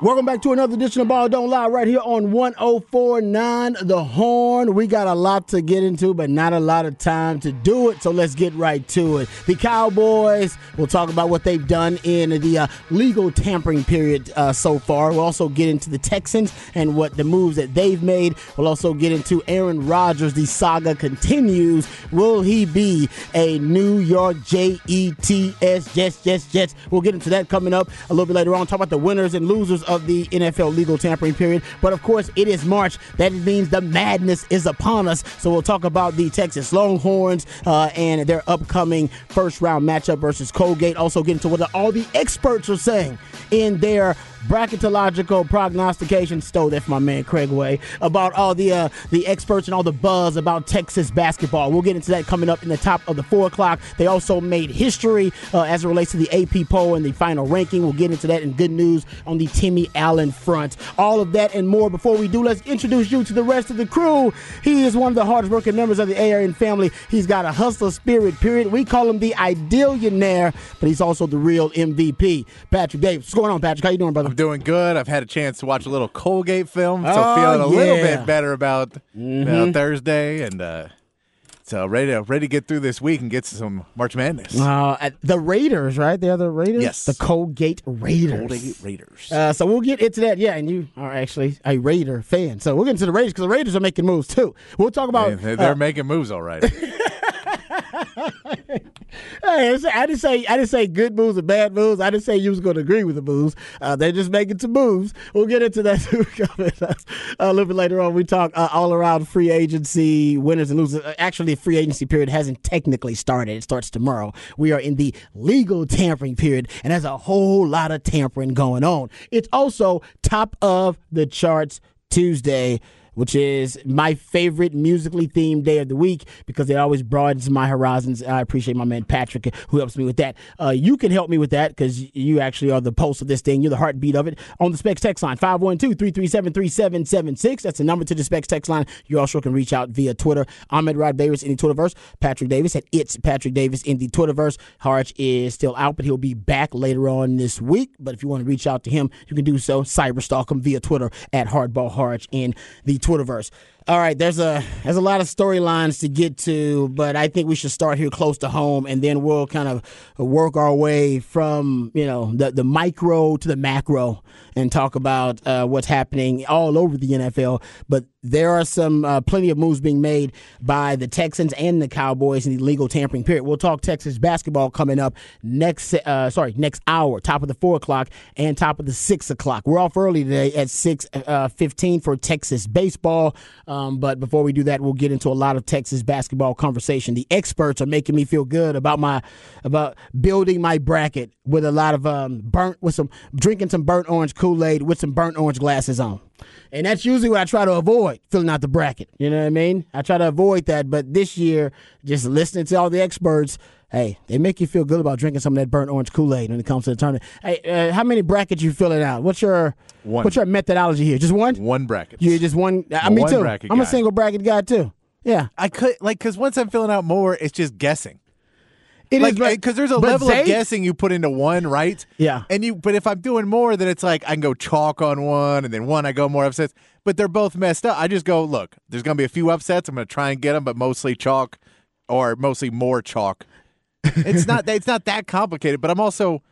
Welcome back to another edition of Ball Don't Lie right here on 1049 The Horn. We got a lot to get into, but not a lot of time to do it, so let's get right to it. The Cowboys, we'll talk about what they've done in the uh, legal tampering period uh, so far. We'll also get into the Texans and what the moves that they've made. We'll also get into Aaron Rodgers. The saga continues. Will he be a New York J E T S Jets, Jets, Jets? We'll get into that coming up a little bit later on. Talk about the winners and losers of the NFL legal tampering period. But of course, it is March. That means the madness is upon us. So we'll talk about the Texas Longhorns uh, and their upcoming first round matchup versus Colgate. Also get into what all the experts are saying in their bracketological prognostication stole that from my man Craig Way about all the uh, the experts and all the buzz about Texas basketball. We'll get into that coming up in the top of the four o'clock. They also made history uh, as it relates to the AP poll and the final ranking. We'll get into that and good news on the Timmy Allen front. All of that and more. Before we do, let's introduce you to the rest of the crew. He is one of the hardest working members of the ARN family. He's got a hustler spirit. Period. We call him the idealionaire, but he's also the real MVP. Patrick Davis, what's going on, Patrick? How you doing, brother? Doing good. I've had a chance to watch a little Colgate film, so Oh, feeling a little bit better about Mm-hmm. uh, Thursday, and uh, so ready to ready to get through this week and get to some March Madness. Uh, the Raiders, right? The Raiders. Yes. the Colgate Raiders. Colgate Raiders. Uh, so we'll get into that. Yeah, and you are actually a Raider fan. So we'll get into the Raiders because the Raiders are making moves too. We'll talk about. They- they're uh, making moves all right. hey, I didn't say I didn't say good moves or bad moves. I didn't say you was going to agree with the moves. Uh, they're just making some moves. We'll get into that up. a little bit later on. We talk uh, all around free agency winners and losers. Uh, Actually, free agency period hasn't technically started. It starts tomorrow. We are in the legal tampering period, and there's a whole lot of tampering going on. It's also top of the charts Tuesday which is my favorite musically themed day of the week because it always broadens my horizons. I appreciate my man Patrick who helps me with that. Uh, you can help me with that because you actually are the pulse of this thing. You're the heartbeat of it. On the Specs text line, 512-337-3776. That's the number to the Specs text line. You also can reach out via Twitter. Ahmed Rod Davis in the Twitterverse. Patrick Davis at It's Patrick Davis in the Twitterverse. Harch is still out, but he'll be back later on this week. But if you want to reach out to him, you can do so. Cyberstalk him via Twitter at Hardball Harch in the Twitterverse. All right, there's a there's a lot of storylines to get to, but I think we should start here close to home, and then we'll kind of work our way from you know the the micro to the macro and talk about uh, what's happening all over the NFL. But there are some uh, plenty of moves being made by the Texans and the Cowboys in the legal tampering period. We'll talk Texas basketball coming up next. Uh, sorry, next hour, top of the four o'clock and top of the six o'clock. We're off early today at six uh, fifteen for Texas baseball. Um, but before we do that, we'll get into a lot of Texas basketball conversation. The experts are making me feel good about my about building my bracket with a lot of um, burnt with some drinking some burnt orange Kool Aid with some burnt orange glasses on. And that's usually what I try to avoid, filling out the bracket. You know what I mean? I try to avoid that. But this year, just listening to all the experts, hey, they make you feel good about drinking some of that burnt orange Kool Aid when it comes to the tournament. Hey, uh, how many brackets you filling out? What's your One. what's your methodology here? Just one? One bracket. You just one? Uh, I'm me one too. bracket I'm a single bracket guy too. Yeah, I could like because once I'm filling out more, it's just guessing. it Like is, but- because there's a but level Zay- of guessing you put into one, right? Yeah. And you, but if I'm doing more, then it's like I can go chalk on one, and then one I go more upsets. But they're both messed up. I just go look. There's gonna be a few upsets. I'm gonna try and get them, but mostly chalk, or mostly more chalk. It's not. It's not that complicated. But I'm also,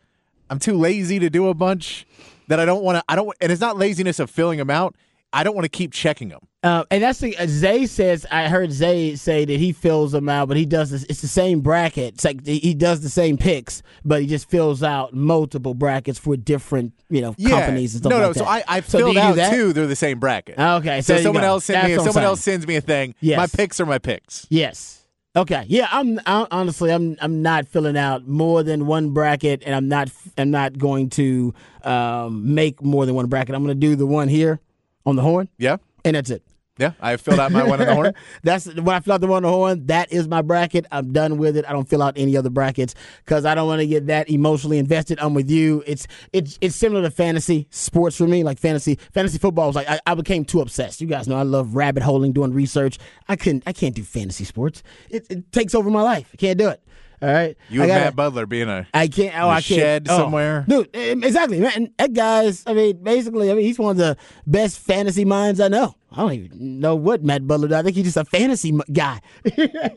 I'm too lazy to do a bunch that I don't want to. I don't. And it's not laziness of filling them out. I don't want to keep checking them. Uh, and that's the uh, Zay says. I heard Zay say that he fills them out, but he does this. It's the same bracket. It's like he does the same picks, but he just fills out multiple brackets for different, you know, companies and stuff no, no. that. So I, I So filled out that? two. They're the same bracket. Okay, so So someone go. else send me. I'm Someone else sends me a thing. Yes. My picks are my picks. Yes. Okay. Yeah. I'm I, honestly. I'm. I'm not filling out more than one bracket, and I'm not. I'm not going to um, make more than one bracket. I'm going to do the one here on the horn, Yeah. and that's it. Yeah. I filled out my one in the horn. That's when I filled out the one on the horn. That is my bracket. I'm done with it. I don't fill out any other brackets because I don't want to get that emotionally invested. I'm with you. It's it's it's similar to fantasy sports for me. Like fantasy fantasy football was like I, I became too obsessed. You guys know I love rabbit holing, doing research. I couldn't I can't do fantasy sports. It, it takes over my life. I can't do it. All right, You I and gotta- Matt Butler being a I can't. Oh, a I can't. shed oh. somewhere? dude. um, Exactly, man. That guy's. I mean, basically, I mean, he's one of the best fantasy minds I know. I don't even know what Matt Butler does. I think he's just a fantasy guy. I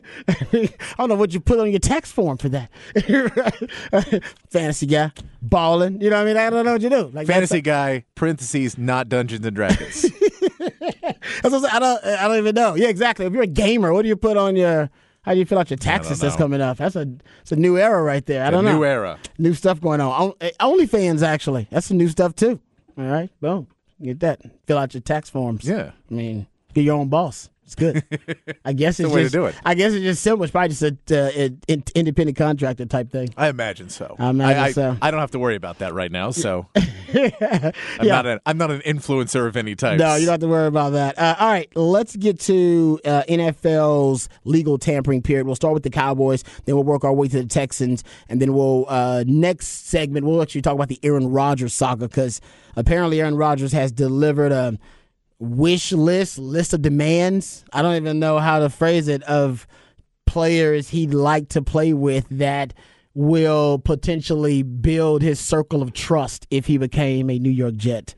don't know what you put on your tax form for that. fantasy guy, balling. You know what I mean? I don't know what you do. Like fantasy guy. Parentheses, not Dungeons and Dragons. I don't. I don't even know. Yeah, exactly. If you're a gamer, what do you put on your? How do you fill out your taxes that's coming up? That's a. It's a new era right there. I don't know. new era. New stuff going on. Eh, OnlyFans actually. That's some new stuff too. All right, boom. Get that. Fill out your tax forms. Yeah. I mean, be your own boss. It's good. I guess it's the way to just, do it. I guess it's just simple. It's probably just a uh, an independent contractor type thing. I imagine so. I imagine I, so. I don't have to worry about that right now. So I'm Yeah. not an I'm not an influencer of any type. No, you don't have to worry about that. Uh, all right, let's get to uh, NFL's legal tampering period. We'll start with the Cowboys, then we'll work our way to the Texans, and then we'll uh, next segment we'll actually talk about the Aaron Rodgers saga because apparently Aaron Rodgers has delivered a wish list, list of demands. I don't even know how to phrase it of players he'd like to play with that will potentially build his circle of trust if he became a New York Jet.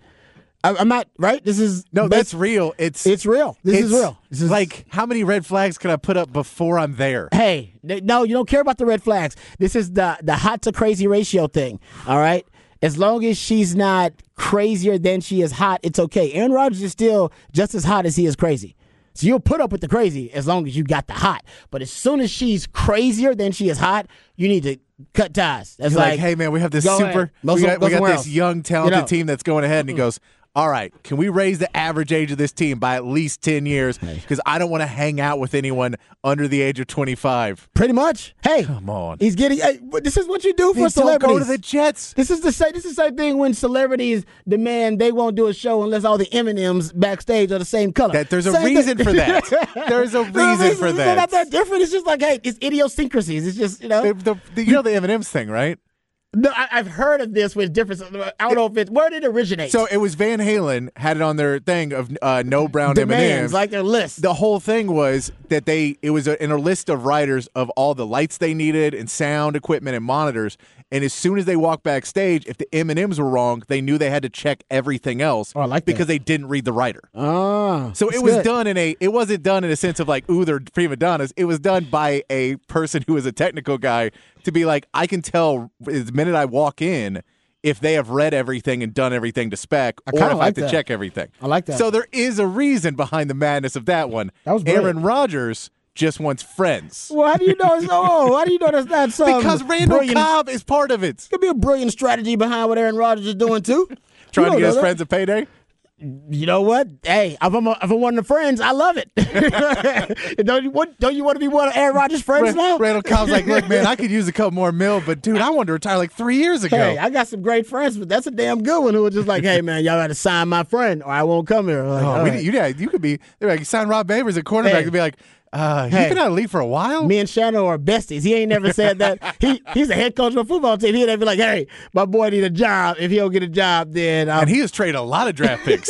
I, I'm not right. This is No, that's real. It's it's real. This is it's real. This is like how many red flags can I put up before I'm there? hey, no, you don't care about the red flags. This is the the hot to crazy ratio thing. All right. As long as she's not crazier than she is hot, it's okay. Aaron Rodgers is still just as hot as he is crazy. So you'll put up with the crazy as long as you got the hot. But as soon as she's crazier than she is hot, you need to cut ties. That's like, like, hey man, we have this super. ahead. We got, we got this young talented You know. team that's going ahead, and he goes, "All right, can we raise the average age of this team by at least ten years? Because I don't want to hang out with anyone under the age of 25." pretty much. Hey, Come on, he's getting. Hey, this is what you do for don't celebrities. go to the Jets. This is the same. This is the same thing when celebrities demand they won't do a show unless all the M and M's backstage are the same color. That there's a Same reason thing. for that. There's a The reason for that. It's not that different. It's just like hey, it's idiosyncrasies. It's just you know. The, the, the- you know the M and M's thing, right? No, I, I've heard of this with different. I don't know if it's where did it originate. So it was Van Halen had it on their thing of uh, no brown M and M's. like their list. the whole thing was that they it was a, in a list of riders of all the lights they needed and sound equipment and monitors and as soon as they walked backstage if the m&ms were wrong they knew they had to check everything else Oh, I like that. because they didn't read the rider Ah, so it was good. done in a it wasn't done in a sense of like ooh they're prima donnas it was done by a person who was a technical guy to be like i can tell the minute i walk in if they have read everything and done everything to spec or if kinda i like have to check everything I like that. so there is a reason behind the madness of that one. That was brilliant. Aaron Rodgers just wants friends. Well, how do you know? It's, oh, how do you know that's not Because Randall brilliant, Cobb is part of it. It Could be a brilliant strategy behind what Aaron Rodgers is doing too. Trying to get his that. friends a payday. You know what? Hey, if I'm, a, if I'm one of the friends, I love it. don't you what? Don't you want to be one of Aaron Rodgers' friends now? Randall Cobb's like, look, man, I could use a couple more mil, but dude, I wanted to retire like three years ago. Hey, I got some great friends, but that's a damn good one who was just like, "Hey, man, y'all got to sign my friend, or I won't come here." Like, oh, we, right. you, yeah, you could be. They're like, sign Rob Babers at quarterback Hey. and be like, uh, he's Hey. been out of league for a while. Me and Shannon are besties. He ain't never said that. he he's a head coach of a football team. He'd never be like, "Hey, my boy need a job. If he don't get a job, then i and he has traded a lot of draft picks.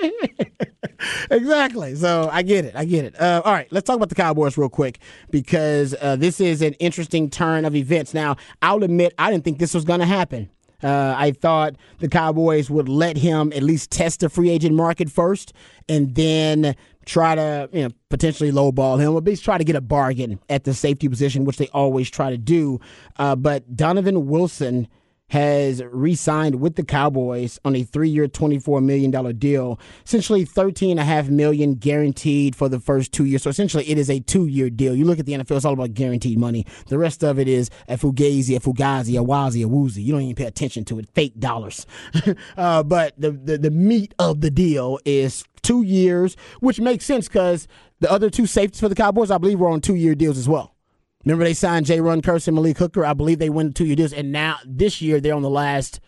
exactly. So I get it. I get it. Uh, all right, let's talk about the Cowboys real quick because uh, this is an interesting turn of events. Now, I'll admit I didn't think this was going to happen. Uh, I thought the Cowboys would let him at least test the free agent market first, and then try to you know potentially lowball him, or at least try to get a bargain at the safety position, which they always try to do. Uh, but Donovan Wilson has re-signed with the Cowboys on a three-year, $24 million deal. Essentially 13.5 million guaranteed for the first two years. So essentially it is a two-year deal. You look at the NFL, it's all about guaranteed money. The rest of it is a fugazi, a fugazi, a wazi, a woozy. You don't even pay attention to it. Fake dollars. uh, but the, the, the meat of the deal is two years, which makes sense because the other two safeties for the Cowboys, I believe, were on two-year deals as well. Remember they signed Jayron Kearse and Malik Hooker. I believe they went two year deals, and now this year they're on the last,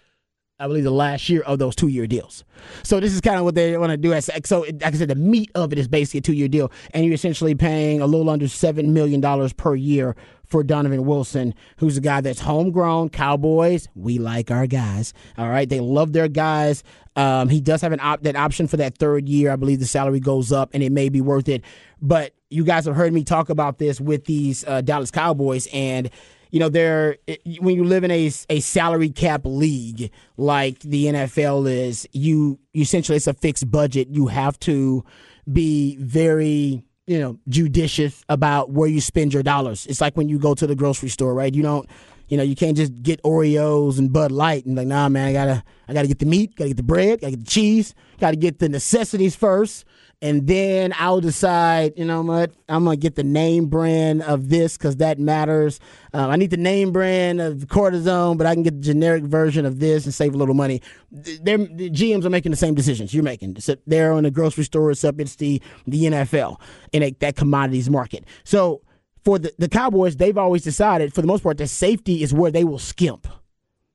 I believe the last year of those two year deals. So this is kind of what they want to do. So, like I said, the meat of it is basically a two year deal, and you're essentially paying a little under seven million dollars per year for Donovan Wilson, who's a guy that's homegrown. Cowboys, we like our guys. All right, they love their guys. Um, he does have an op- that option for that third year. I believe the salary goes up, and it may be worth it. But you guys have heard me talk about this with these uh, Dallas Cowboys, and you know, they're when you live in a, a salary cap league like the NFL is, you, you essentially it's a fixed budget. You have to be very you know judicious about where you spend your dollars. It's like when you go to the grocery store, right? You don't you know, you can't just get Oreos and Bud Light and like, nah, man, I gotta, I gotta get the meat, gotta get the bread, gotta get the cheese, gotta get the necessities first, and then I'll decide, you know what, I'm gonna get the name brand of this because that matters. Um, I need the name brand of cortisone, but I can get the generic version of this and save a little money. They're, the GMs are making the same decisions you're making. Except they're in the grocery store, except it's the the NFL in a, that commodities market. So for the, the Cowboys, they've always decided, for the most part, that safety is where they will skimp.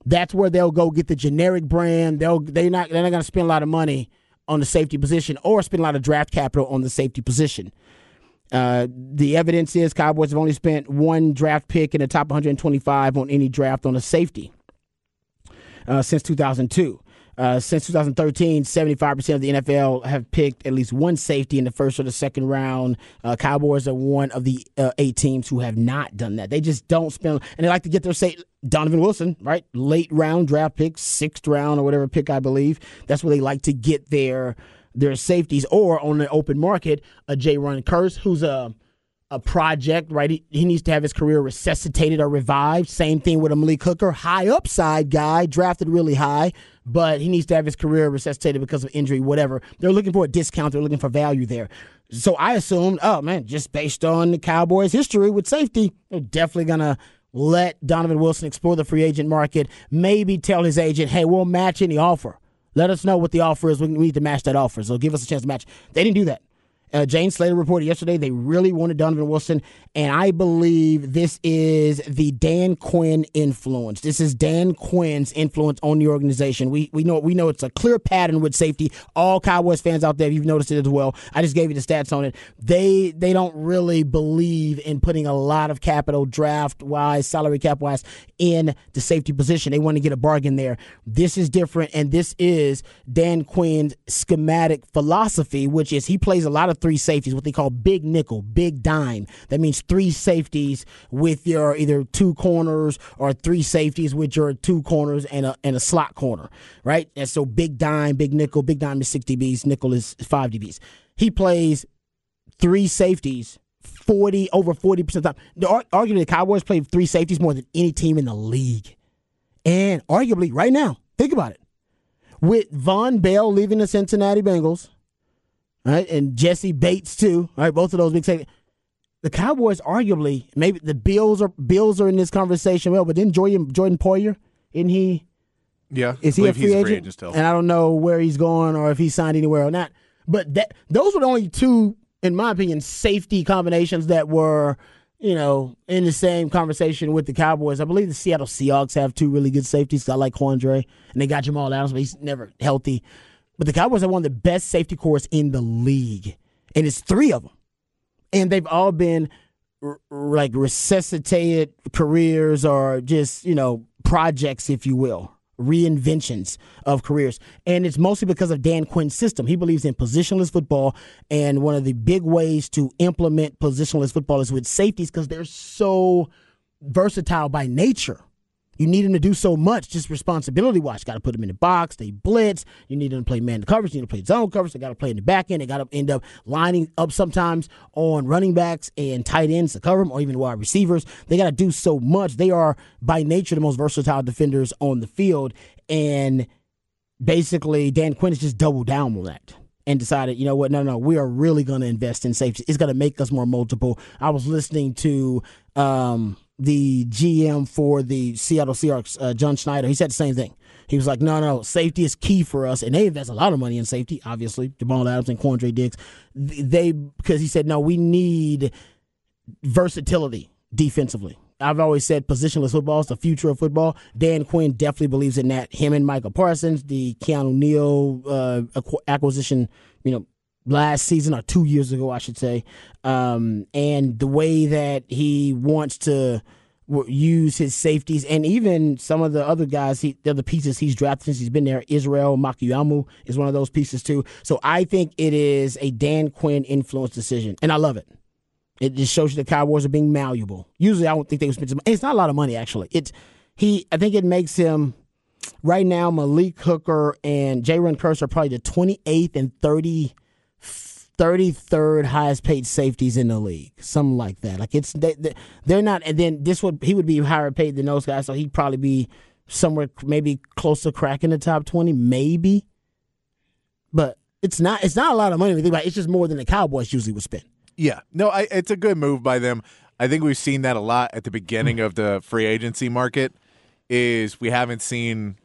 That's where they'll go get the generic brand. They'll they're not they're not going to spend a lot of money on the safety position or spend a lot of draft capital on the safety position. Uh, the evidence is Cowboys have only spent one draft pick in the top 125 on any draft on a safety uh, since 2002. Uh, since 2013, 75% of the NFL have picked at least one safety in the first or the second round. Uh, Cowboys are one of the uh, eight teams who have not done that. They just don't spend, and they like to get their say. Donovan Wilson, right? Late round draft pick, sixth round or whatever pick, I believe. That's where they like to get their their safeties, or on the open market, a Jayron Kearse, who's a a project, right? He, he, needs to have his career resuscitated or revived. Same thing with a Malik Hooker, high upside guy, drafted really high, but he needs to have his career resuscitated because of injury, whatever. They're looking for a discount. They're looking for value there. So I assumed, oh man, just based on the Cowboys' history with safety, they're definitely gonna let Donovan Wilson explore the free agent market. Maybe tell his agent, hey, we'll match any offer. Let us know what the offer is. We need to match that offer. So give us a chance to match. They didn't do that. Uh, Jane Slater reported yesterday they really wanted Donovan Wilson, and I believe this is the Dan Quinn influence. This is Dan Quinn's influence on the organization. We we know we know it's a clear pattern with safety. All Cowboys fans out there, you've noticed it as well. I just gave you the stats on it. They they don't really believe in putting a lot of capital draft wise, salary cap wise, in the safety position. They want to get a bargain there. This is different, and this is Dan Quinn's schematic philosophy, which is he plays a lot of three safeties, what they call big nickel, big dime. That means three safeties with your either two corners or three safeties with your two corners and a and a slot corner, right? And so big dime, big nickel, big dime is six dBs, nickel is five dBs. He plays three safeties 40 over 40% of the time. The, arguably, the Cowboys play three safeties more than any team in the league. And arguably, right now, think about it. With Vonn Bell leaving the Cincinnati Bengals, right? And Jesse Bates too, right? Both of those big safeties. The Cowboys, arguably, maybe the Bills are Bills are in this conversation. Well, but then Jordan Jordan Poyer, isn't he? Yeah, is he a free agent? agent? still? And I don't know where he's going or if he's signed anywhere or not. But that those were the only two, in my opinion, safety combinations that were you know, in the same conversation with the Cowboys. I believe the Seattle Seahawks have two really good safeties. I like Quandre, and they got Jamal Adams, but he's never healthy. But the Cowboys have one of the best safety corps in the league, and it's three of them, and they've all been r- like resuscitated careers or just you know projects, if you will, reinventions of careers. And it's mostly because of Dan Quinn's system. He believes in positionless football, and one of the big ways to implement positionless football is with safeties because they're so versatile by nature. You need him to do so much, just responsibility wise. Got to put him in the box. They blitz. You need him to play man coverage. You need to play zone coverage. They got to play in the back end. They got to end up lining up sometimes on running backs and tight ends to cover them, or even wide receivers. They got to do so much. They are by nature the most versatile defenders on the field, and basically Dan Quinn has just doubled down on that and decided, you know what, no, no, we are really going to invest in safety. It's going to make us more multiple. I was listening to um, the GM for the Seattle Seahawks, uh, John Schneider, he said the same thing. He was like, no, no, safety is key for us. And they invest a lot of money in safety, obviously, Jamal Adams and Quandre Diggs. They, because he said, no, we need versatility defensively. I've always said positionless football is the future of football. Dan Quinn definitely believes in that. Him and Michael Parsons, the Keanu Neal uh, acquisition, you know, last season or two years ago, I should say, um, and the way that he wants to use his safeties and even some of the other guys, he, the other pieces he's drafted since he's been there. Israel Mukuamu is one of those pieces too. So I think it is a Dan Quinn influence decision, and I love it. It just shows you the Cowboys are being malleable. Usually, I don't think they would spend some. It's not a lot of money actually. It's he. I think it makes him right now. Malik Hooker and Jayron Kearse are probably the 28th and 30 33rd highest paid safeties in the league, something like that. Like it's they, they're not, and then this would he would be higher paid than those guys, so he'd probably be somewhere maybe close to cracking the top 20, maybe. But it's not it's not a lot of money. Think about it. It's just more than the Cowboys usually would spend. Yeah, no, I, it's a good move by them. I think we've seen that a lot at the beginning of the free agency market. Is we haven't seen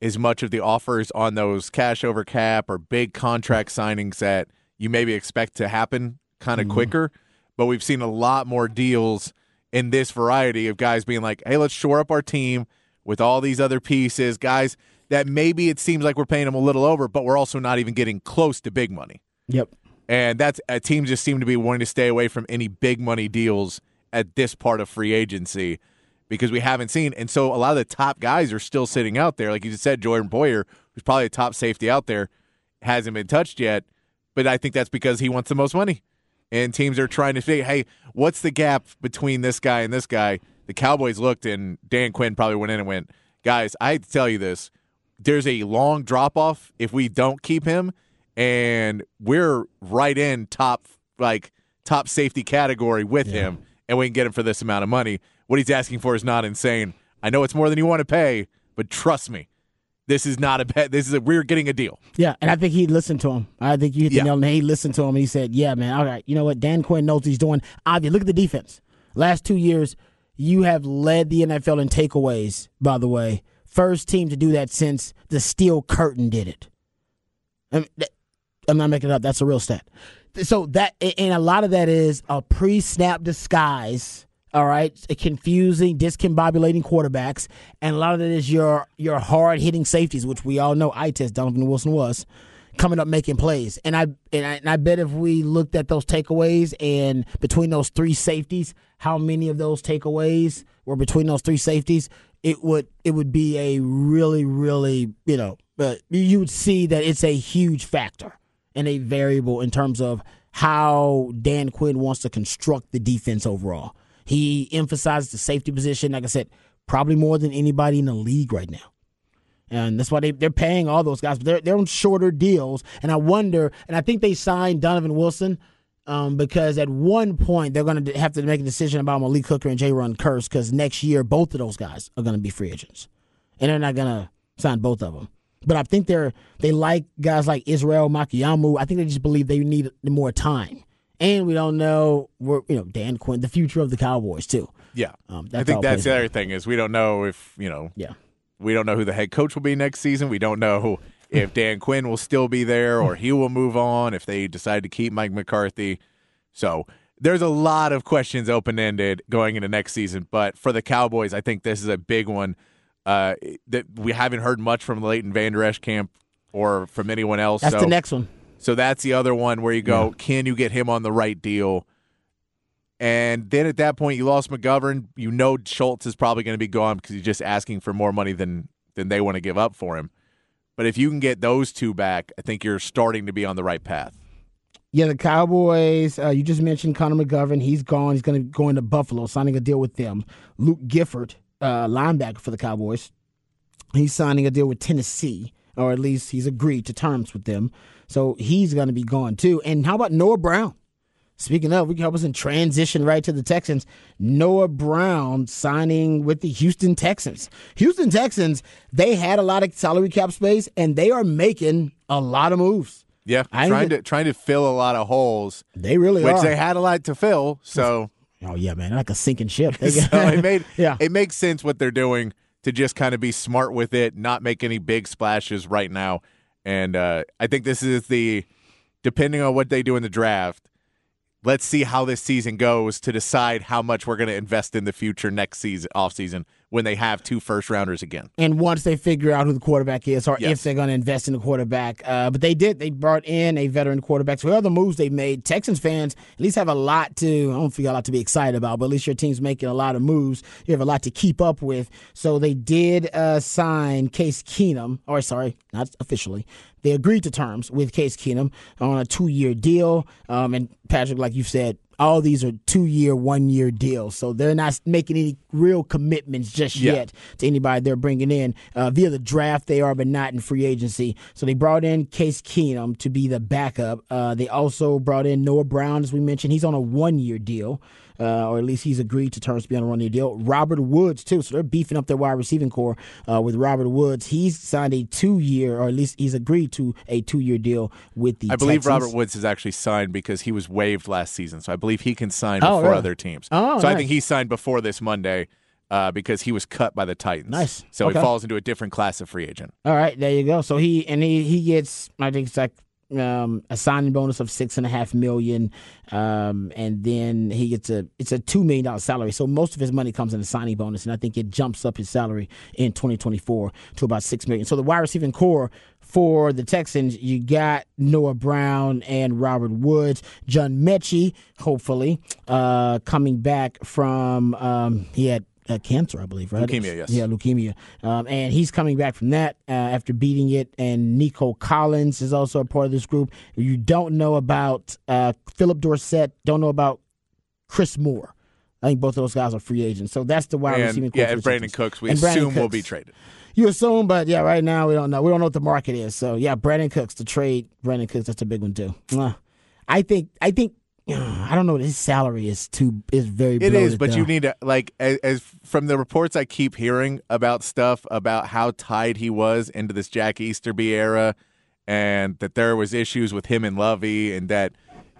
as much of the offers on those cash over cap or big contract signings that you maybe expect to happen kind of mm-hmm. quicker. But we've seen a lot more deals in this variety of guys being like, hey, let's shore up our team with all these other pieces, guys that maybe it seems like we're paying them a little over, but we're also not even getting close to big money. Yep. And that's a uh, team just seem to be wanting to stay away from any big money deals at this part of free agency because we haven't seen. And so a lot of the top guys are still sitting out there. Like you just said, Jordan Poyer, who's probably a top safety out there, hasn't been touched yet. But I think that's because he wants the most money. And teams are trying to figure, hey, what's the gap between this guy and this guy? The Cowboys looked, and Dan Quinn probably went in and went, guys, I hate to tell you this. There's a long drop off if we don't keep him, and we're right in top like top safety category with yeah. him, and we can get him for this amount of money. What he's asking for is not insane. I know it's more than you want to pay, but trust me, this is not a bet. This is a we're getting a deal. Yeah, and I think he listened to him. I think you hit the yeah. nail. And he listened to him. he said, "Yeah, man. All right. You know what? Dan Quinn knows he's doing. Obviously, look at the defense. Last two years, you have led the NFL in takeaways. By the way, first team to do that since the Steel Curtain did it. I'm, I'm not making it up. That's a real stat. So that and a lot of that is a pre-snap disguise all right, confusing, discombobulating quarterbacks, and a lot of it is your your hard hitting safeties, which we all know I test Donovan Wilson was coming up making plays. And I, and I and I bet if we looked at those takeaways and between those three safeties, how many of those takeaways were between those three safeties, it would it would be a really really you know, but you would see that it's a huge factor and a variable in terms of how Dan Quinn wants to construct the defense overall. He emphasizes the safety position, like I said, probably more than anybody in the league right now. And that's why they, they're paying all those guys, but they're, they're on shorter deals. And I wonder, and I think they signed Donovan Wilson um, because at one point they're going to have to make a decision about Malik Hooker and Jayron Kearse because next year both of those guys are going to be free agents. And they're not going to sign both of them. But I think they're they like guys like Israel Mukuamu. I think they just believe they need more time and we don't know where you know Dan Quinn, the future of the Cowboys too. Yeah, um, I think that's the other thing is we don't know if you know. Yeah, we don't know who the head coach will be next season. We don't know if Dan Quinn will still be there or he will move on if they decide to keep Mike McCarthy. So there's a lot of questions open ended going into next season. But for the Cowboys, I think this is a big one uh, that we haven't heard much from Leighton Vander Esch camp or from anyone else. That's so the next one. So that's the other one where you go, yeah. can you get him on the right deal? And then at that point, you lost McGovern. You know Schultz is probably going to be gone because he's just asking for more money than than they want to give up for him. But if you can get those two back, I think you're starting to be on the right path. Yeah, the Cowboys. Uh, you just mentioned Connor McGovern. He's gone. He's going to go into Buffalo, signing a deal with them. Luke Gifford, uh, linebacker for the Cowboys. He's signing a deal with Tennessee, or at least he's agreed to terms with them. So he's going to be gone too. And how about Noah Brown? Speaking of, we can help us in transition right to the Texans. Noah Brown signing with the Houston Texans. Houston Texans, they had a lot of salary cap space and they are making a lot of moves. Yeah, I trying to trying to fill a lot of holes. They really which are. they had a lot to fill. So Oh yeah, man, like a sinking ship. so it made yeah. it makes sense what they're doing to just kind of be smart with it, not make any big splashes right now. And uh, I think this is the, depending on what they do in the draft, let's see how this season goes to decide how much we're going to invest in the future next season, off season, when they have two first rounders again. And once they figure out who the quarterback is, or Yes. if they're going to invest in the quarterback, uh, but they did. They brought in a veteran quarterback. So other moves they made, Texans fans at least have a lot to. I don't feel a lot to be excited about, but at least your team's making a lot of moves. You have a lot to keep up with. So they did uh, sign Case Keenum, or sorry, not officially. They agreed to terms with Case Keenum on a two-year deal. Um, and Patrick, like you said, all these are two year, one year deals. So they're not making any real commitments just Yeah. yet to anybody they're bringing in. Uh, via the draft, they are, but not in free agency. So they brought in Case Keenum to be the backup. Uh, they also brought in Noah Brown, as we mentioned. He's on a one year deal. Uh, or at least he's agreed to terms to be on a one year deal. Robert Woods, too. So they're beefing up their wide receiving core uh, with Robert Woods. He's signed a two year, or at least he's agreed to a two year deal with the I believe Texans. Robert Woods has actually signed because he was waived last season, so I believe he can sign Oh, before really? other teams. Oh, so I think he signed before this Monday uh, because he was cut by the Titans. Nice. So Okay. he falls into a different class of free agent. All right, there you go. So he and he he gets I think it's like um, a signing bonus of six and a half million, um, and then he gets a it's a two million dollar salary. So most of his money comes in a signing bonus, and I think it jumps up his salary in 2024 to about six million. So the wide receiving core for the Texans, you got Noah Brown and Robert Woods, John Metchie, hopefully uh, coming back from um, he had. Uh, cancer, I believe, right? Leukemia, yes. Yeah, leukemia. Um, and he's coming back from that uh, after beating it. And Nico Collins is also a part of this group. You don't know about uh, Philip Dorsett, don't know about Chris Moore. I think both of those guys are free agents. So that's the wide receiving And yeah, and Brandin Cooks, we And assume will be traded. You assume, but yeah, right now we don't know. We don't know what the market is. So yeah, Brandin Cooks, the trade, Brandin Cooks, that's a big one too. I think, I think, I don't know. His salary is too is very. It is, but though. you need to like as, as from the reports I keep hearing about stuff about how tied he was into this Jack Easterby era, and that there was issues with him and Lovie, and that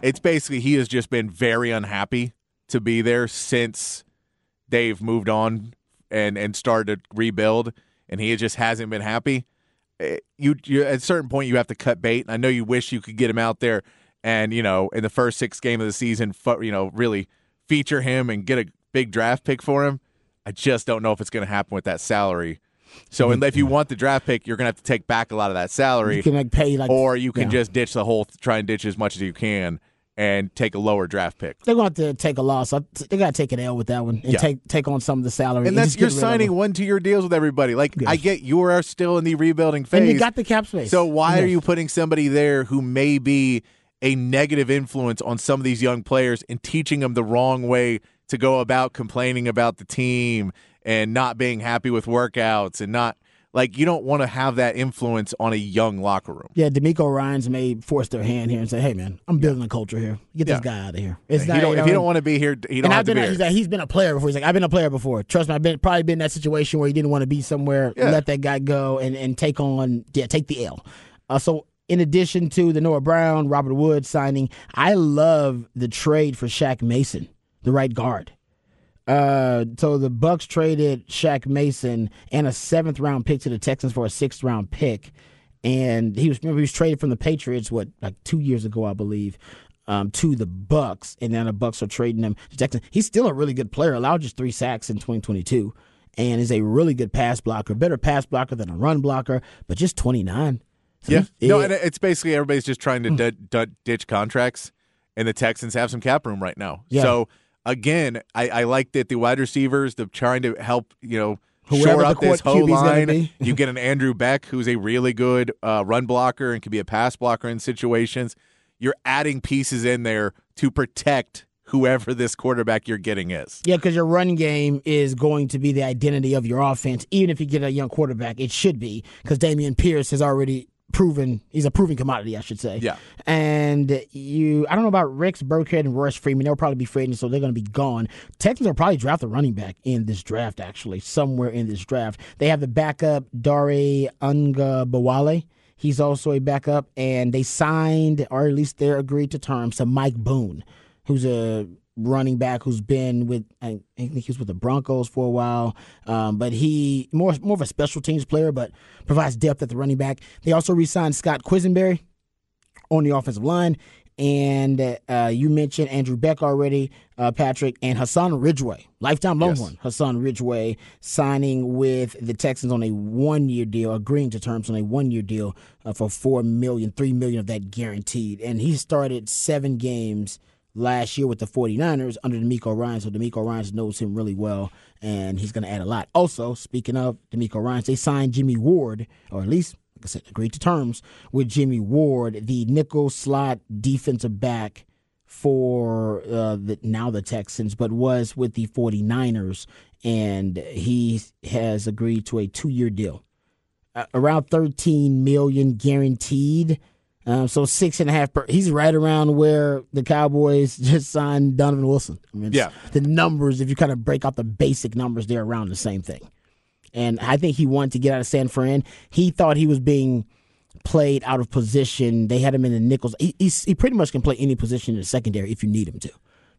it's basically he has just been very unhappy to be there since they've moved on and and started to rebuild, and he just hasn't been happy. Eh, You, you at a certain point you have to cut bait. I know you wish you could get him out there and you know in the first six game of the season, you know really feature him and get a big draft pick for him. I just don't know if it's going to happen with that salary. So mm-hmm. and if you want the draft pick, you're going to have to take back a lot of that salary, you can like pay like, or you can yeah. just ditch the whole, try and ditch as much as you can, and take a lower draft pick. They're going to have to take a loss. They got to take an L with that one and Yeah. take take on some of the salary. And that's you're get rid of signing one to year deals with everybody. Like I get you are still in the rebuilding phase. and you got the cap space. So why are you putting somebody there who may be a negative influence on some of these young players and teaching them the wrong way to go about complaining about the team and not being happy with workouts and not like you don't want to have that influence on a young locker room. Yeah, DeMeco Ryans may force their hand here and say, "Hey, man, I'm building a culture here. Get this Yeah. guy out of here." It's He not, don't, if you don't want to be here, he don't and have I've to been, be he's, here. like, he's been a player before. He's like, I've been a player before. Trust me, I've been probably been in that situation where he didn't want to be somewhere, Yeah. let that guy go, and and take on, yeah, take the L. Uh, so. In addition to the Noah Brown, Robert Woods signing, I love the trade for Shaq Mason, the right guard. Uh, so the Bucs traded Shaq Mason and a seventh round pick to the Texans for a sixth round pick, and he was remember he was traded from the Patriots what like two years ago I believe, um, to the Bucs, and now the Bucs are trading him to Texans. He's still a really good player. Allowed just three sacks in 2022, and is a really good pass blocker, better pass blocker than a run blocker, but just 29. Yeah. No, and it's basically everybody's just trying to Hmm. d- d- ditch contracts, and the Texans have some cap room right now. Yeah. So again, I, I like that the wide receivers, they're trying to help, you know, Whoever shore up this whole line. you get an Andrew Beck, who's a really good uh, run blocker and can be a pass blocker in situations. You're adding pieces in there to protect whoever this quarterback you're getting is. Yeah, because your run game is going to be the identity of your offense. Even if you get a young quarterback, it should be because Dameon Pierce has already proven he's a proven commodity, I should say. Yeah. And you, I don't know about Rex Burkhead and Royce Freeman. They'll probably be free agents, so they're going to be gone. Texans will probably draft a running back in this draft, actually, somewhere in this draft. They have the backup, Dare Ogunbowale. He's also a backup, and they signed, or at least they're agreed to terms, to Mike Boone, who's a running back who's been with I think he was with the Broncos for a while, um, but he more more of a special teams player, but provides depth at the running back. They also re-signed Scott Quessenberry on the offensive line. and uh, you mentioned Andrew Beck already, uh, Patrick, and Hassan Ridgeway, lifetime Longhorn. Yes. Hassan Ridgeway signing with the Texans on a one-year deal, agreeing to terms on a one-year deal uh, for four million, three million of that guaranteed. And he started seven games last year with the 49ers under DeMeco Ryan, so DeMeco Ryan knows him really well, and he's going to add a lot. Also, speaking of DeMeco Ryan, they signed Jimmy Ward, or at least like I said, agreed to terms with Jimmy Ward, the nickel slot defensive back for uh, the, now the Texans, but was with the 49ers, and he has agreed to a two-year deal, uh, around 13 million guaranteed. Um, so six and a half. Per, he's right around where the Cowboys just signed Donovan Wilson. I mean, yeah. The numbers, if you kind of break out the basic numbers, they're around the same thing and I think he wanted to get out of San Fran. He thought he was being played out of position. They had him in the nickels. He, he pretty much can play any position in the secondary if you need him to.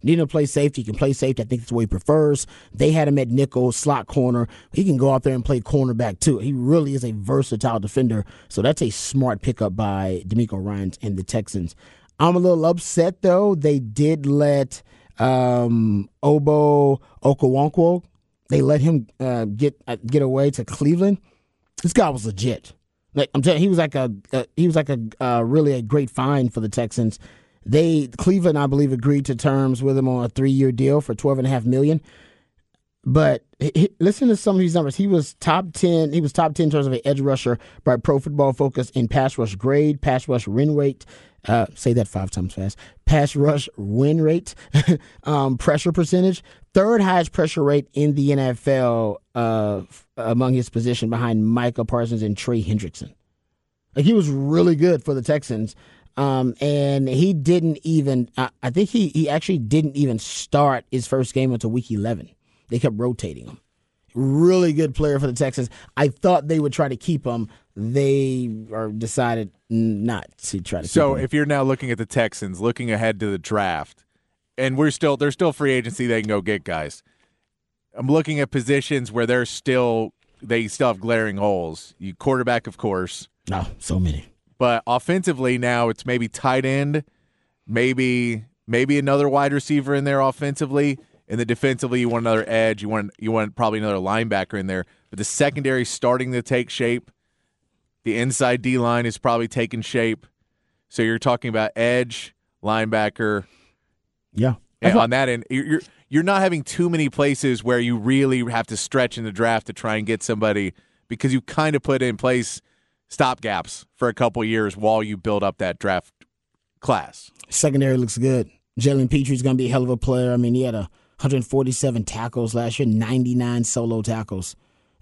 Need him to play safety, he can play safety. I think that's what he prefers. They had him at nickel, slot corner. He can go out there and play cornerback too. He really is a versatile defender. So that's a smart pickup by DeMeco Ryans and the Texans. I'm a little upset though. They did let um, Ogbo Okoronkwo they let him uh, get uh, get away to Cleveland. This guy was legit. Like I'm telling, you, he was like a, a he was like a uh, really a great find for the Texans. They Cleveland, I believe, agreed to terms with him on a three year deal for twelve and a half million. But he, listen to some of these numbers. He was top ten. He was top ten in terms of an edge rusher by Pro Football Focus in pass rush grade, pass rush win rate. Uh, say that five times fast. Pass rush win rate, um, pressure percentage, third highest pressure rate in the NFL uh, among his position behind Micah Parsons and Trey Hendrickson. Like he was really good for the Texans. Um, and he didn't even, uh, I think he, he actually didn't even start his first game until week 11. They kept rotating him. Really good player for the Texans. I thought they would try to keep him. They are decided not to try to. So, if you're now looking at the Texans, looking ahead to the draft, and we're still there's still free agency they can go get guys. I'm looking at positions where they're still they still have glaring holes. You quarterback, of course. No, oh, so many. But offensively now it's maybe tight end, maybe maybe another wide receiver in there offensively and then defensively, you want another edge. You want you want probably another linebacker in there. But the secondary starting to take shape. The inside D line is probably taking shape. So you're talking about edge, linebacker. Yeah. And on that end, you're you're not having too many places where you really have to stretch in the draft to try and get somebody because you kind of put in place stop gaps for a couple years while you build up that draft class. Secondary looks good. Jalen Pitre's going to be a hell of a player. I mean, he had a 147 tackles last year, 99 solo tackles.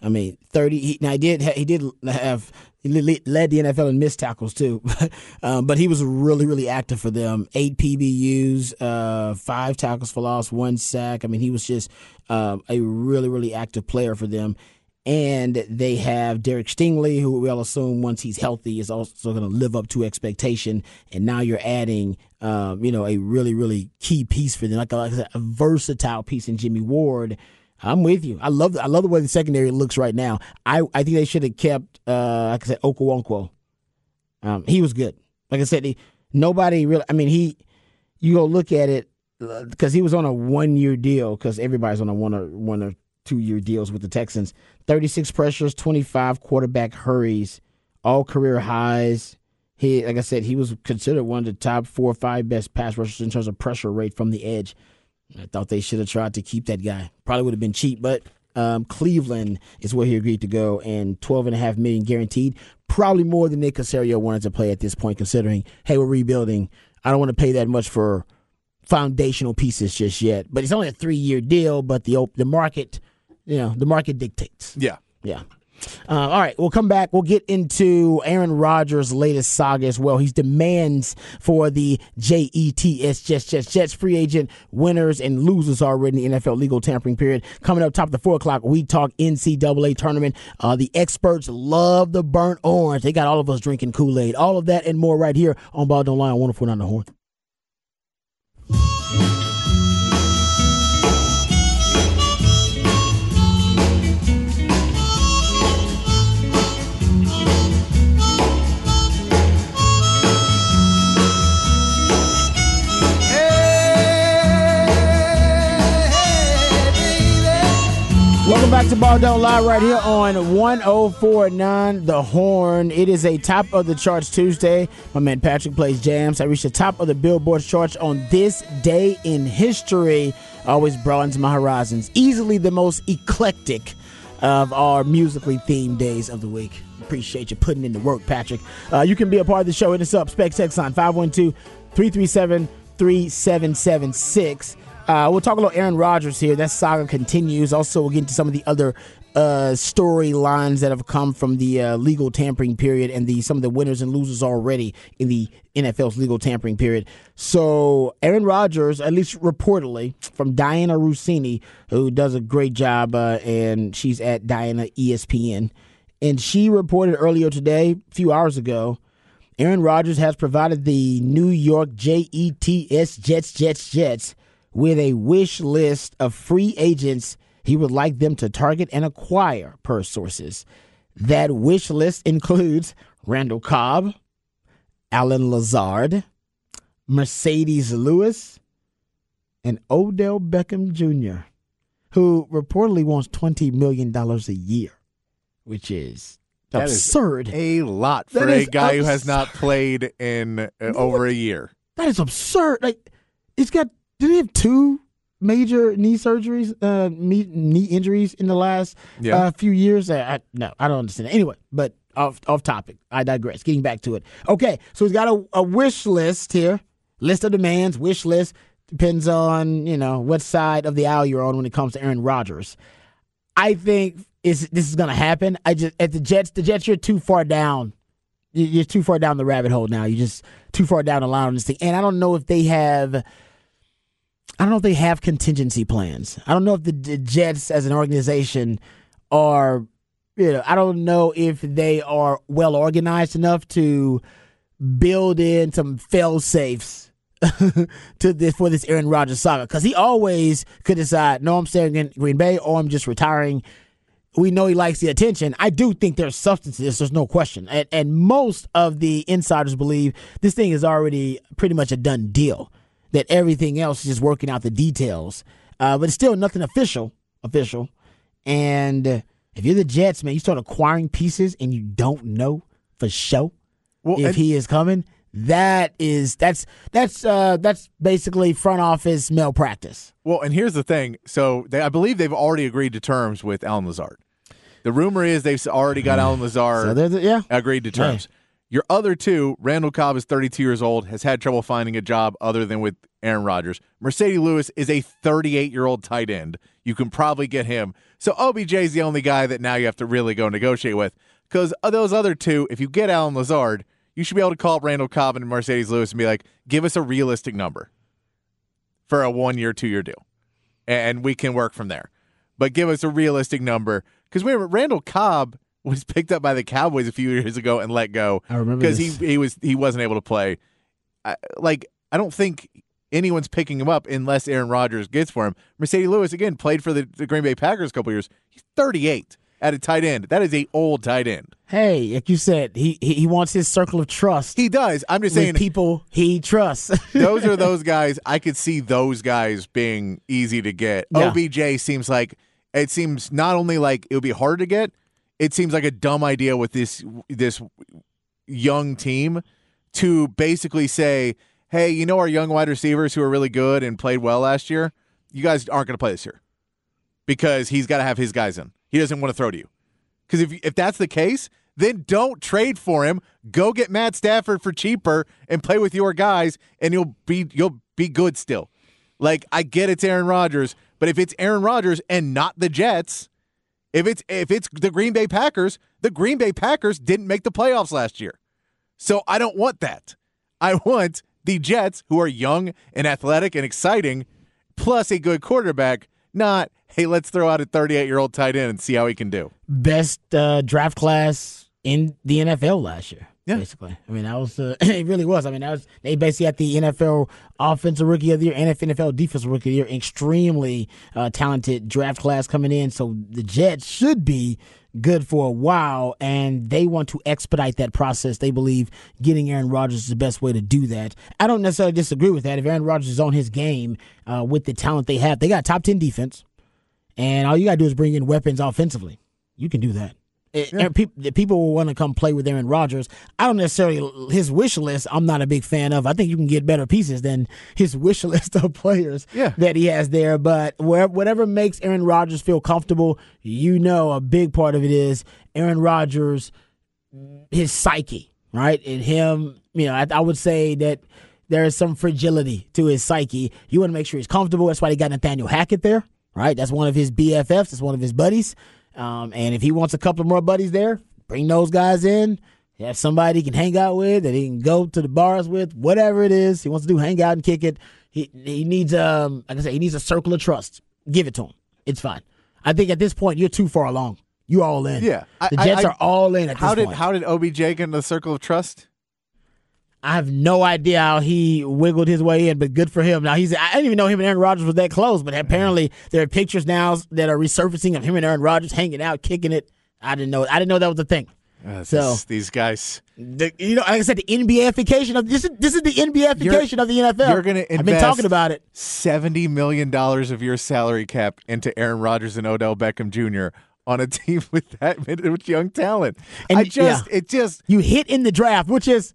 I mean, 30. He, now he did he did have he led the NFL in missed tackles too, um, but he was really really active for them. Eight PBUs, uh, five tackles for loss, one sack. I mean, he was just um, a really really active player for them and they have Derek Stingley, who we'll assume once he's healthy is also going to live up to expectation. And now you're adding, um, you know, a really, really key piece for them, like a, like a versatile piece in Jimmy Ward. I'm with you. I love I love the way the secondary looks right now. I, I think they should have kept, uh, like I said, Okoronkwo. Um, he was good. Like I said, he, nobody really. I mean, he. You go look at it because he was on a one year deal because everybody's on a one or one or two year deals with the Texans. 36 pressures, 25 quarterback hurries, all career highs. He, like I said, he was considered one of the top four or five best pass rushers in terms of pressure rate from the edge. I thought they should have tried to keep that guy. Probably would have been cheap, but um, Cleveland is where he agreed to go, and twelve and a half million guaranteed. Probably more than Nick Caserio wanted to play at this point, considering hey, we're rebuilding. I don't want to pay that much for foundational pieces just yet. But it's only a three year deal. But the the market you know, the market dictates. Yeah. Yeah. Uh, all right, we'll come back. We'll get into Aaron Rodgers' latest saga as well. His demands for the JETS Jets, Jets, Jets free agent winners and losers already in the NFL legal tampering period. Coming up top of the four o'clock, we talk NCAA tournament. Uh, the experts love the burnt orange. They got all of us drinking Kool Aid. All of that and more right here on Ball Don't Lie on 104.9 The Horn. To Ball Don't Lie right here on 1049 The Horn. It is a top of the charts Tuesday. My man Patrick plays jams. I reached the top of the Billboard charts on this day in history. Always broadens my horizons. Easily the most eclectic of our musically themed days of the week. Appreciate you putting in the work, Patrick. Uh, you can be a part of the show. Hit us up. Spec text line 512 337 3776. Uh, we'll talk a little Aaron Rodgers here. That saga continues. Also, we'll get into some of the other uh, storylines that have come from the uh, legal tampering period and the some of the winners and losers already in the NFL's legal tampering period. So, Aaron Rodgers, at least reportedly, from Dianna Russini, who does a great job, uh, and she's at Diana ESPN, and she reported earlier today, a few hours ago. Aaron Rodgers has provided the New York Jets, Jets, Jets, Jets with a wish list of free agents he would like them to target and acquire, per sources. That wish list includes Randall Cobb, Allen Lazard, Marcedes Lewis, and Odell Beckham Jr., who reportedly wants $20 million a year, which is That is absurd. A lot for That a is guy who has not played in uh, over a year. That is absurd. Like, he's got. Did he have two major knee surgeries, uh, knee, knee injuries in the last Yeah. uh, few years? I, I, no, I don't understand. it. Anyway, but off off topic. I digress. Getting back to it. Okay, so he's got a, a wish list here. List of demands. Wish list depends on you know what side of the aisle you're on when it comes to Aaron Rodgers. I think is this is going to happen. I just at the Jets. The Jets, you're too far down. You- You're too far down the rabbit hole now. You're just too far down the line on this thing. And I don't know if they have. I don't know if they have contingency plans. I don't know if the, Jets as an organization are. You know, I don't know if they are well organized enough to build in some fail safes to this for this Aaron Rodgers saga because he always could decide, no, I'm staying in Green Bay or I'm just retiring. We know he likes the attention. I do think there's substance to this. There's no question, and, and most of the insiders believe this thing is already pretty much a done deal. That everything else is just working out the details, uh, but it's still nothing official. Official, and uh, if you're the Jets, man, you start acquiring pieces and you don't know for sure Well, if and- he is coming. That is that's that's uh that's basically front office malpractice. Well, and here's the thing. So they, I believe they've already agreed to terms with Allen Lazard. The rumor is they've already got Allen Lazard So there's yeah. agreed to terms. Your other two, Randall Cobb is 32 years old, has had trouble finding a job other than with Aaron Rodgers. Marcedes Lewis is a 38 year old tight end. You can probably get him. So OBJ is the only guy that now you have to really go negotiate with. Because those other two, if you get Allen Lazard, you should be able to call Randall Cobb and Marcedes Lewis and be like, give us a realistic number for a one year, two year deal. And we can work from there. But give us a realistic number. Because remember, Randall Cobb was picked up by the Cowboys a few years ago and let go I remember because he he was he wasn't able to play. I, like I don't think anyone's picking him up unless Aaron Rodgers gets for him. Marcedes Lewis again played for the, the Green Bay Packers a couple years. He's 38 at a tight end. That is a old tight end. Hey, like you said, he he, wants his circle of trust He does. I'm just saying people he trusts. those are those guys. I could see those guys being easy to get. Yeah. OBJ seems like it seems not only like it would be hard to get, it seems like a dumb idea with this this young team to basically say, "Hey, you know our young wide receivers who are really good and played well last year, you guys aren't going to play this year because he's got to have his guys in. He doesn't want to throw to you. Because if if that's the case, then don't trade for him. Go get Matt Stafford for cheaper and play with your guys, and you'll be you'll be good still. Like I get it's Aaron Rodgers, but if it's Aaron Rodgers and not the Jets, if it's if it's the Green Bay Packers, the Green Bay Packers didn't make the playoffs last year. So I don't want that. I want the Jets, who are young and athletic and exciting, plus a good quarterback, not, hey, let's throw out a 38 year old tight end and see how he can do. Best uh, draft class in the NFL last year. Yeah. Basically, I mean that was uh, it. Really was. I mean that was they basically had the NFL offensive rookie of the year and NFL defensive rookie of the year. Extremely uh, talented draft class coming in. So the Jets should be good for a while, and they want to expedite that process. They believe getting Aaron Rodgers is the best way to do that. I don't necessarily disagree with that. If Aaron Rodgers is on his game uh, with the talent they have, they got top ten defense. and all you got to do is bring in weapons offensively. You can do that. It, yeah. people, people will want to come play with Aaron Rodgers. I don't necessarily his wish list. I'm not a big fan of. I think you can get better pieces than his wish list of players yeah. that he has there. But whatever makes Aaron Rodgers feel comfortable, you know, a big part of it is Aaron Rodgers, his psyche, right, and him. You know, I, I would say that there is some fragility to his psyche. You want to make sure he's comfortable. That's why they got Nathaniel Hackett there, right? That's one of his BFFs. That's one of his buddies. Um, and if he wants a couple more buddies there, bring those guys in. Have somebody he can hang out with, that he can go to the bars with, whatever it is he wants to do, hang out and kick it. He he needs um like I said, he needs a circle of trust. Give it to him. It's fine. I think at this point you're too far along. You all in. Yeah, the Jets I, I, are all in. At how did point. how did OBJ get into the circle of trust? I have no idea how he wiggled his way in, but good for him. Now he's I didn't even know him and Aaron Rodgers was that close, but apparently there are pictures now that are resurfacing of him and Aaron Rodgers hanging out, kicking it. I didn't know. I didn't know that was a thing. Uh, so this, these guys, the, you know, like I said, the NBAification of this is this is the NBAification of the NFL. You're going to I've been talking about it. Seventy million dollars of your salary cap into Aaron Rodgers and Odell Beckham Jr. on a team with that with young talent. And I just, yeah. it just you hit in the draft, which is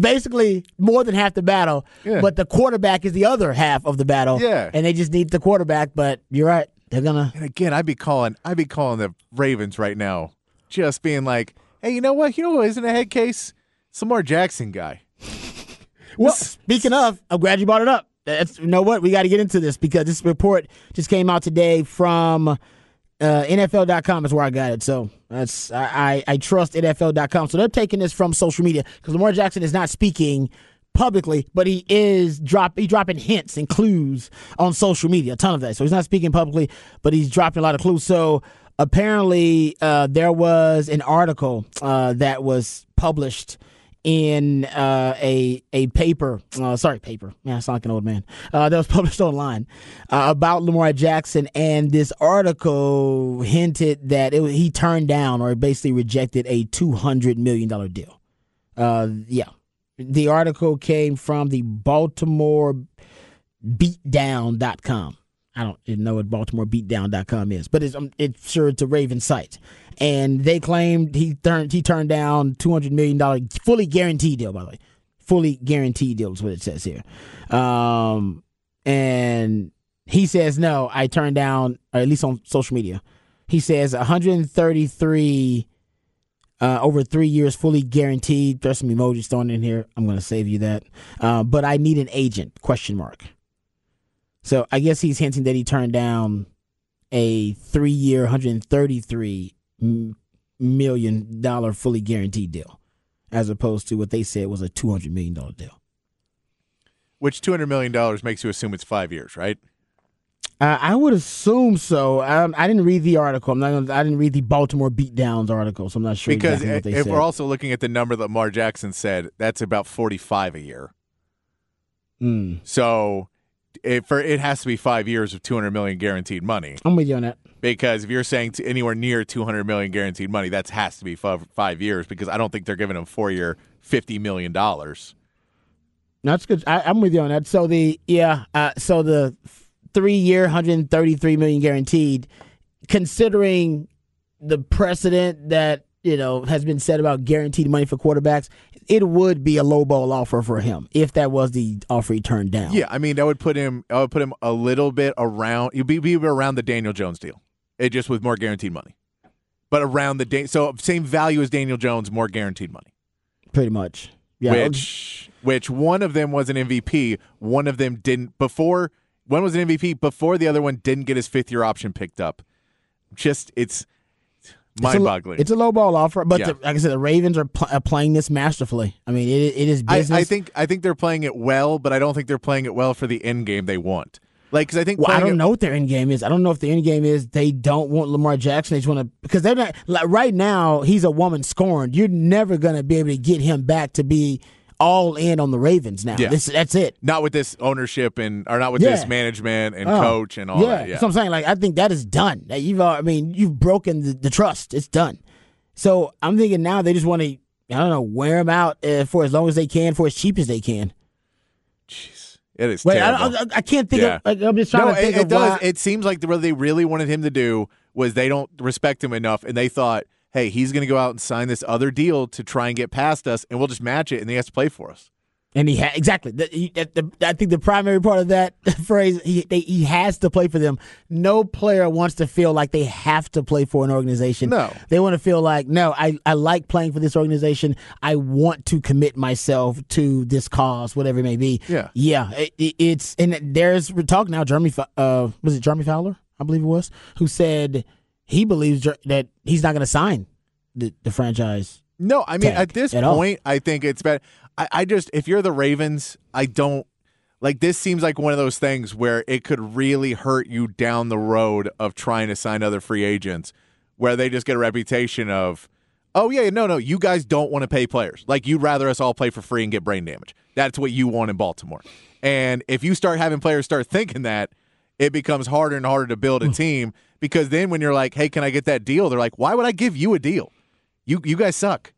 basically more than half the battle. Yeah. But the quarterback is the other half of the battle. Yeah. And they just need the quarterback. But you're right. They're gonna And again, I'd be calling I'd be calling the Ravens right now. Just being like, Hey, you know what? You know what isn't a head case? Lamar Jackson guy. well, speaking of, I'm glad you brought it up. That's, you know what? We got to get into this because this report just came out today from uh, NFL.com is where I got it. So that's I, I, I trust NFL.com. So they're taking this from social media because Lamar Jackson is not speaking publicly, but he is drop he dropping hints and clues on social media, a ton of that. So he's not speaking publicly, but he's dropping a lot of clues. So apparently, uh, there was an article uh, that was published in uh, a a paper. Uh, sorry, paper. Man, I sound like an old man. Uh, that was published online uh, about Lamar Jackson, and this article hinted that it, he turned down or basically rejected a two hundred million dollar deal. Uh, yeah, the article came from the Baltimore Beatdown.com. I don't know what Baltimore BaltimoreBeatdown.com is, but it's, um, it's sure it's a Raven site and they claimed he turned he turned down two hundred million dollar fully guaranteed deal. By the way, fully guaranteed deal is what it says here. Um, and he says no. I turned down, or at least on social media, he says one hundred thirty three. Uh, over three years, fully guaranteed. There's some emojis thrown in here. I'm going to save you that. Uh, but I need an agent? Question mark. So I guess he's hinting that he turned down a three-year, 133 million dollar fully guaranteed deal, as opposed to what they said was a two hundred million dollar deal. Which two hundred million dollars makes you assume it's five years, right? Uh, I would assume so. I, I, didn't read the article. I'm not. Gonna, I didn't read the Baltimore beatdowns article, so I'm not sure. Because exactly if said. we're also looking at the number that Lamar Jackson said, that's about 45 a year. Mm. So, it, for it has to be five years of 200 million guaranteed money. I'm with you on that because if you're saying to anywhere near 200 million guaranteed money, that has to be five, five years because I don't think they're giving him four year 50 million dollars. That's good. I, am with you on that. So the yeah, uh, so the three year, 133 million guaranteed, considering the precedent that you know has been said about guaranteed money for quarterbacks, it would be a low ball offer for him if that was the offer he turned down. Yeah, I mean that would put him. I would put him a little bit around. You'd be, be around the Daniel Jones deal. It just with more guaranteed money, but around the day, so same value as Daniel Jones, more guaranteed money. Pretty much, yeah. Which which one of them was an MVP, one of them didn't. Before one was an MVP, before the other one didn't get his fifth year option picked up. Just it's mind-boggling. It's a, it's a low ball offer, but yeah. the, like I said, the Ravens are, pl- are, playing this masterfully. I mean, it, it is business. I, I, think I think they're playing it well, but I don't think they're playing it well for the end game they want. Like, because I think well, I don't know what their end game is. I don't know if the end game is they don't want Lamar Jackson. They just want to because they're not like right now. He's a woman scorned. You're never going to be able to get him back to be all in on the Ravens now. Yeah. This, that's it. Not with this ownership and or not with yeah. this management and oh, coach and all yeah. that. Yeah, so I'm saying like I think that is done. That you've I mean you've broken the, the, trust. It's done. So I'm thinking now they just want to I don't know wear him out uh, for as long as they can for as cheap as they can. It is Wait, I, terrible. I, I can't think Yeah. of. Like, I'm just trying no, to think it, it does. why. It seems like the, what they really wanted him to do was they don't respect him enough, and they thought, hey, he's going to go out and sign this other deal to try and get past us, and we'll just match it, and he has to play for us. And he ha- exactly. The, he, the, I think the primary part of that phrase, he they, he has to play for them. No player wants to feel like they have to play for an organization. No. they want to feel like, no, I, I like playing for this organization. I want to commit myself to this cause, whatever it may be. Yeah. yeah. It, it- it's and there's we're talking now. Jeremy, uh, was it Jeremy Fowler? I believe it was who said he believes that he's not going to sign the, the franchise. No, I mean at this at all. point, I think it's better. I, I just if you're the Ravens, I don't like this. Seems like one of those things where it could really hurt you down the road of trying to sign other free agents, where they just get a reputation of, oh yeah, no, no, you guys don't want to pay players. Like you'd rather us all play for free and get brain damage. That's what you want in Baltimore. And if you start having players start thinking that, it becomes harder and harder to build a hmm. team because then when you're like, hey, can I get that deal? They're like, why would I give you a deal? You you guys suck.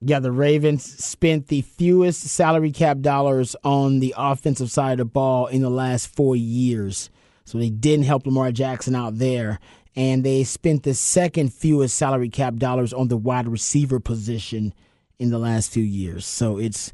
Yeah, the Ravens spent the fewest salary cap dollars on the offensive side of the ball in the last four years. So they didn't help Lamar Jackson out there. And they spent the second fewest salary cap dollars on the wide receiver position in the last few years. So it's,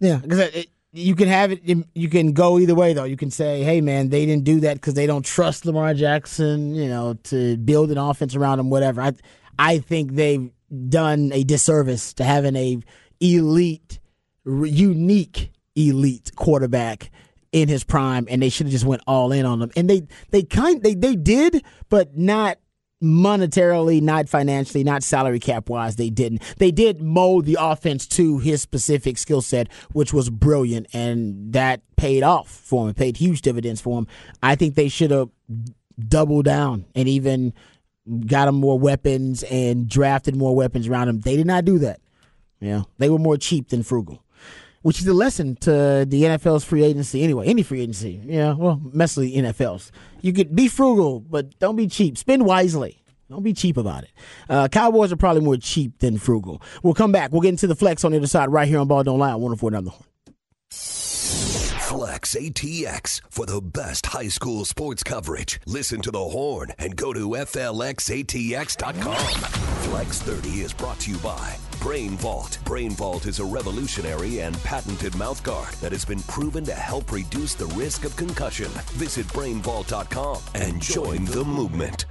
yeah, because it, you can have it, you can go either way, though. You can say, hey, man, they didn't do that because they don't trust Lamar Jackson, you know, to build an offense around him, whatever. I, I think they've done a disservice to having a elite, unique elite quarterback in his prime, and they should have just went all in on him. And they they kind they they did, but not monetarily, not financially, not salary cap wise. They didn't. They did mold the offense to his specific skill set, which was brilliant, and that paid off for him. It paid huge dividends for him. I think they should have doubled down and even got him more weapons and drafted more weapons around him. They did not do that. Yeah, they were more cheap than frugal, which is a lesson to the NFL's free agency anyway. Any free agency, yeah. Well, mostly NFL's. You could be frugal, but don't be cheap. Spend wisely. Don't be cheap about it. Uh, Cowboys are probably more cheap than frugal. We'll come back. We'll get into the flex on the other side right here on Ball Don't Lie. on 104 down the horn. Flex ATX for the best high school sports coverage. Listen to the horn and go to FLXATX.com. Flex 30 is brought to you by Brain Vault. Brain Vault is a revolutionary and patented mouthguard that has been proven to help reduce the risk of concussion. Visit brainvault.com and join the movement.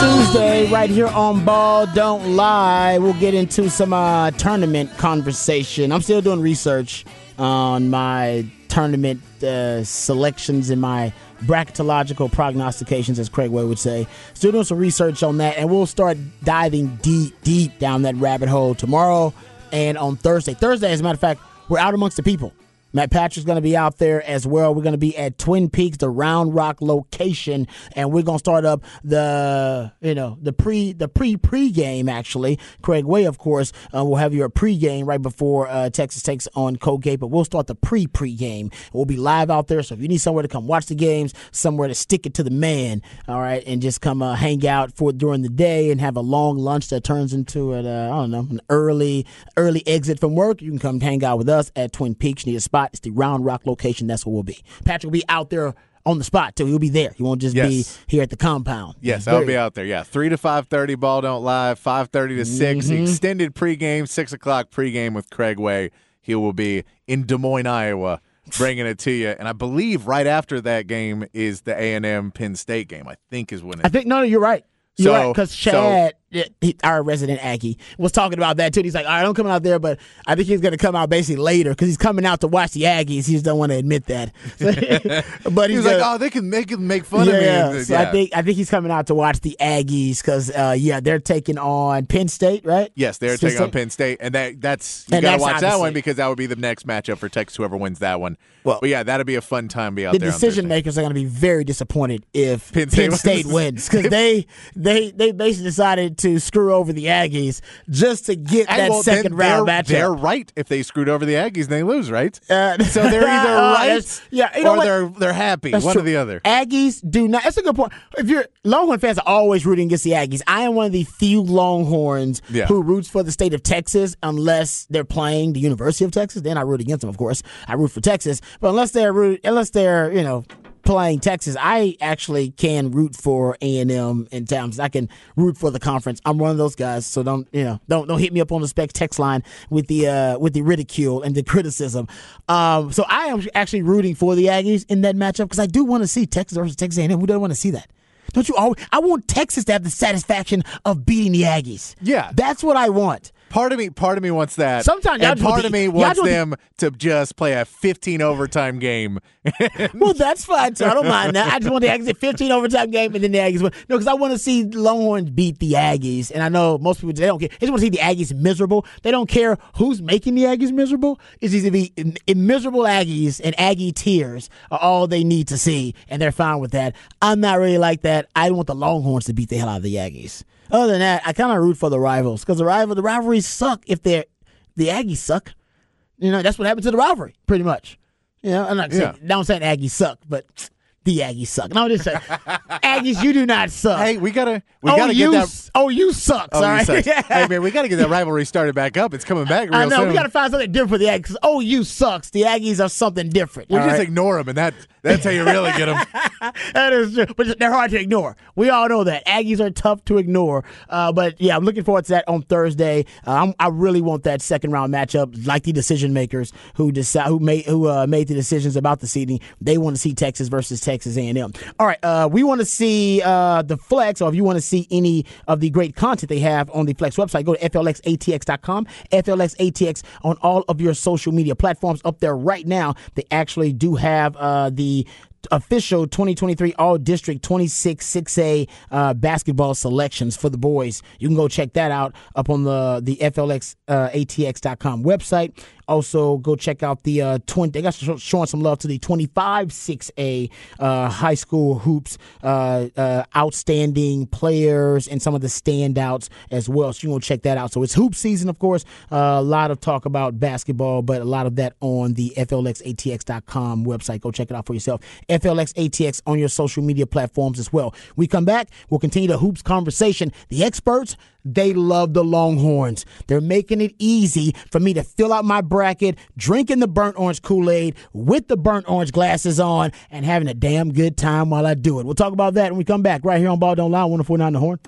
Tuesday, right here on Ball Don't Lie. We'll get into some uh, tournament conversation. I'm still doing research on my tournament uh, selections in my bracketological prognostications, as Craig Way would say. Still doing some research on that, and we'll start diving deep, deep down that rabbit hole tomorrow and on Thursday. Thursday, as a matter of fact, we're out amongst the people. Matt Patrick's going to be out there as well. We're going to be at Twin Peaks, the Round Rock location, and we're going to start up the you know the pre the pre pre game actually. Craig Way, of course, uh, will have your pre game right before uh, Texas takes on Colgate, but we'll start the pre pre game. We'll be live out there, so if you need somewhere to come watch the games, somewhere to stick it to the man, all right, and just come uh, hang out for during the day and have a long lunch that turns into an uh, I don't know an early early exit from work, you can come hang out with us at Twin Peaks. Need a spot? It's the Round Rock location. That's where we'll be. Patrick will be out there on the spot too. He'll be there. He won't just be here at the compound. Yes, I'll be out there. Yeah, three to five thirty. Ball don't lie. Five thirty to 6 Mm-hmm. Extended pregame. Six o'clock pregame with Craig Way. He will be in Des Moines, Iowa, bringing it to you. And I believe right after that game is the A and M Penn State game. I think is when I think no, no, you're right. You're So- right because Chad our resident Aggie was talking about that too. He's like, all right, I'm coming out there, but I think he's going to come out basically later because he's coming out to watch the Aggies. He just don't want to admit that. but He he's was like, gonna- "Oh, they can make make fun of me." yeah, so I think I think he's coming out to watch the Aggies because uh, yeah, they're taking on Penn State, right? Yes, they're Penn taking on Penn State, and that that's you gotta that's watch that one because that would be the next matchup for Texas. Whoever wins that one. Well- but yeah, that'll be a fun time. to Be out the there. on decision makers are going to be very disappointed if Penn Penn State State, wins. wins because they they they basically decided to screw over the Aggies just to get And, that well, second round they're, matchup. They're right if they screwed over the Aggies and they lose, right? Uh, so they're either uh, right, yeah, you know or what? they're they're happy. That's one true. or the other. Aggies do not. That's a good point. If you're Longhorn fans are always rooting against the Aggies. I am one of the few Longhorns Yeah. who roots for the state of Texas unless they're playing the University of Texas. Then I root against them, of course. I root for Texas, but unless they're root, unless they're you know playing Texas, I actually can root for A and M in towns. I can root for the conference. I'm one of those guys. So don't you know? Don't don't hit me up on the spec text line with the uh, with the ridicule and the criticism. Um, so I am actually rooting for the Aggies in that matchup because I do want to see Texas versus Texas A&M. Who doesn't want to see that? Don't you always? I want Texas to have the satisfaction of beating the Aggies. Yeah. that's what I want. Part of me, part of me wants that. Sometimes and part of me wants them to just play a 15 overtime game. Well, that's fine too. I don't mind that. I just want the Aggies at 15 overtime game and then the Aggies win. No, because I want to see Longhorns beat the Aggies, and I know most people they don't care. They just want to see the Aggies miserable. They don't care who's making the Aggies miserable. It's easy to be miserable Aggies and Aggie tears are all they need to see, and they're fine with that. I'm not really like that. I want the Longhorns to beat the hell out of the Aggies. Other than that, I kind of root for the rivals because the rival the rivalries suck if they're the Aggies suck. You know, that's what happened to the rivalry, pretty much. You know, I'm not saying, Yeah. now I'm saying Aggies suck, but the Aggies suck. No, I'm just saying, Aggies, you do not suck. hey, we gotta we oh, gotta you, get that. oh, you suck. Oh, sorry. you suck. hey man, we gotta get that rivalry started back up. It's coming back real I know soon. we got to find something different for the Aggies. Oh, you sucks. The Aggies are something different. we all just right? ignore them, and that that's how you really get them. that is true, but they're hard to ignore. We all know that Aggies are tough to ignore. Uh, but yeah, I'm looking forward to that on Thursday. Uh, I'm, I really want that second round matchup, like the decision makers who decide who made who uh, made the decisions about the seeding. They want to see Texas versus Texas A&M. All right, uh, we want to see uh, the Flex, or if you want to see any of the great content they have on the Flex website, go to flxatx.com. FLXATX on all of your social media platforms. Up there right now, they actually do have uh, the official 2023 All District 26 6A uh, basketball selections for the boys. You can go check that out up on the the FLXATX.com website. Also, go check out the uh, 20. They got sh- showing some love to the 25 6A uh, high school hoops, uh, uh, outstanding players, and some of the standouts as well. So you can go check that out. So it's hoop season, of course. Uh, a lot of talk about basketball, but a lot of that on the FLXATX.com website. Go check it out for yourself. FLXATX on your social media platforms as well. We come back, we'll continue the hoops conversation. The experts, they love the Longhorns. They're making it easy for me to fill out my bracket, drinking the burnt orange Kool Aid with the burnt orange glasses on, and having a damn good time while I do it. We'll talk about that when we come back right here on Ball Don't Lie, 1049 The Horn.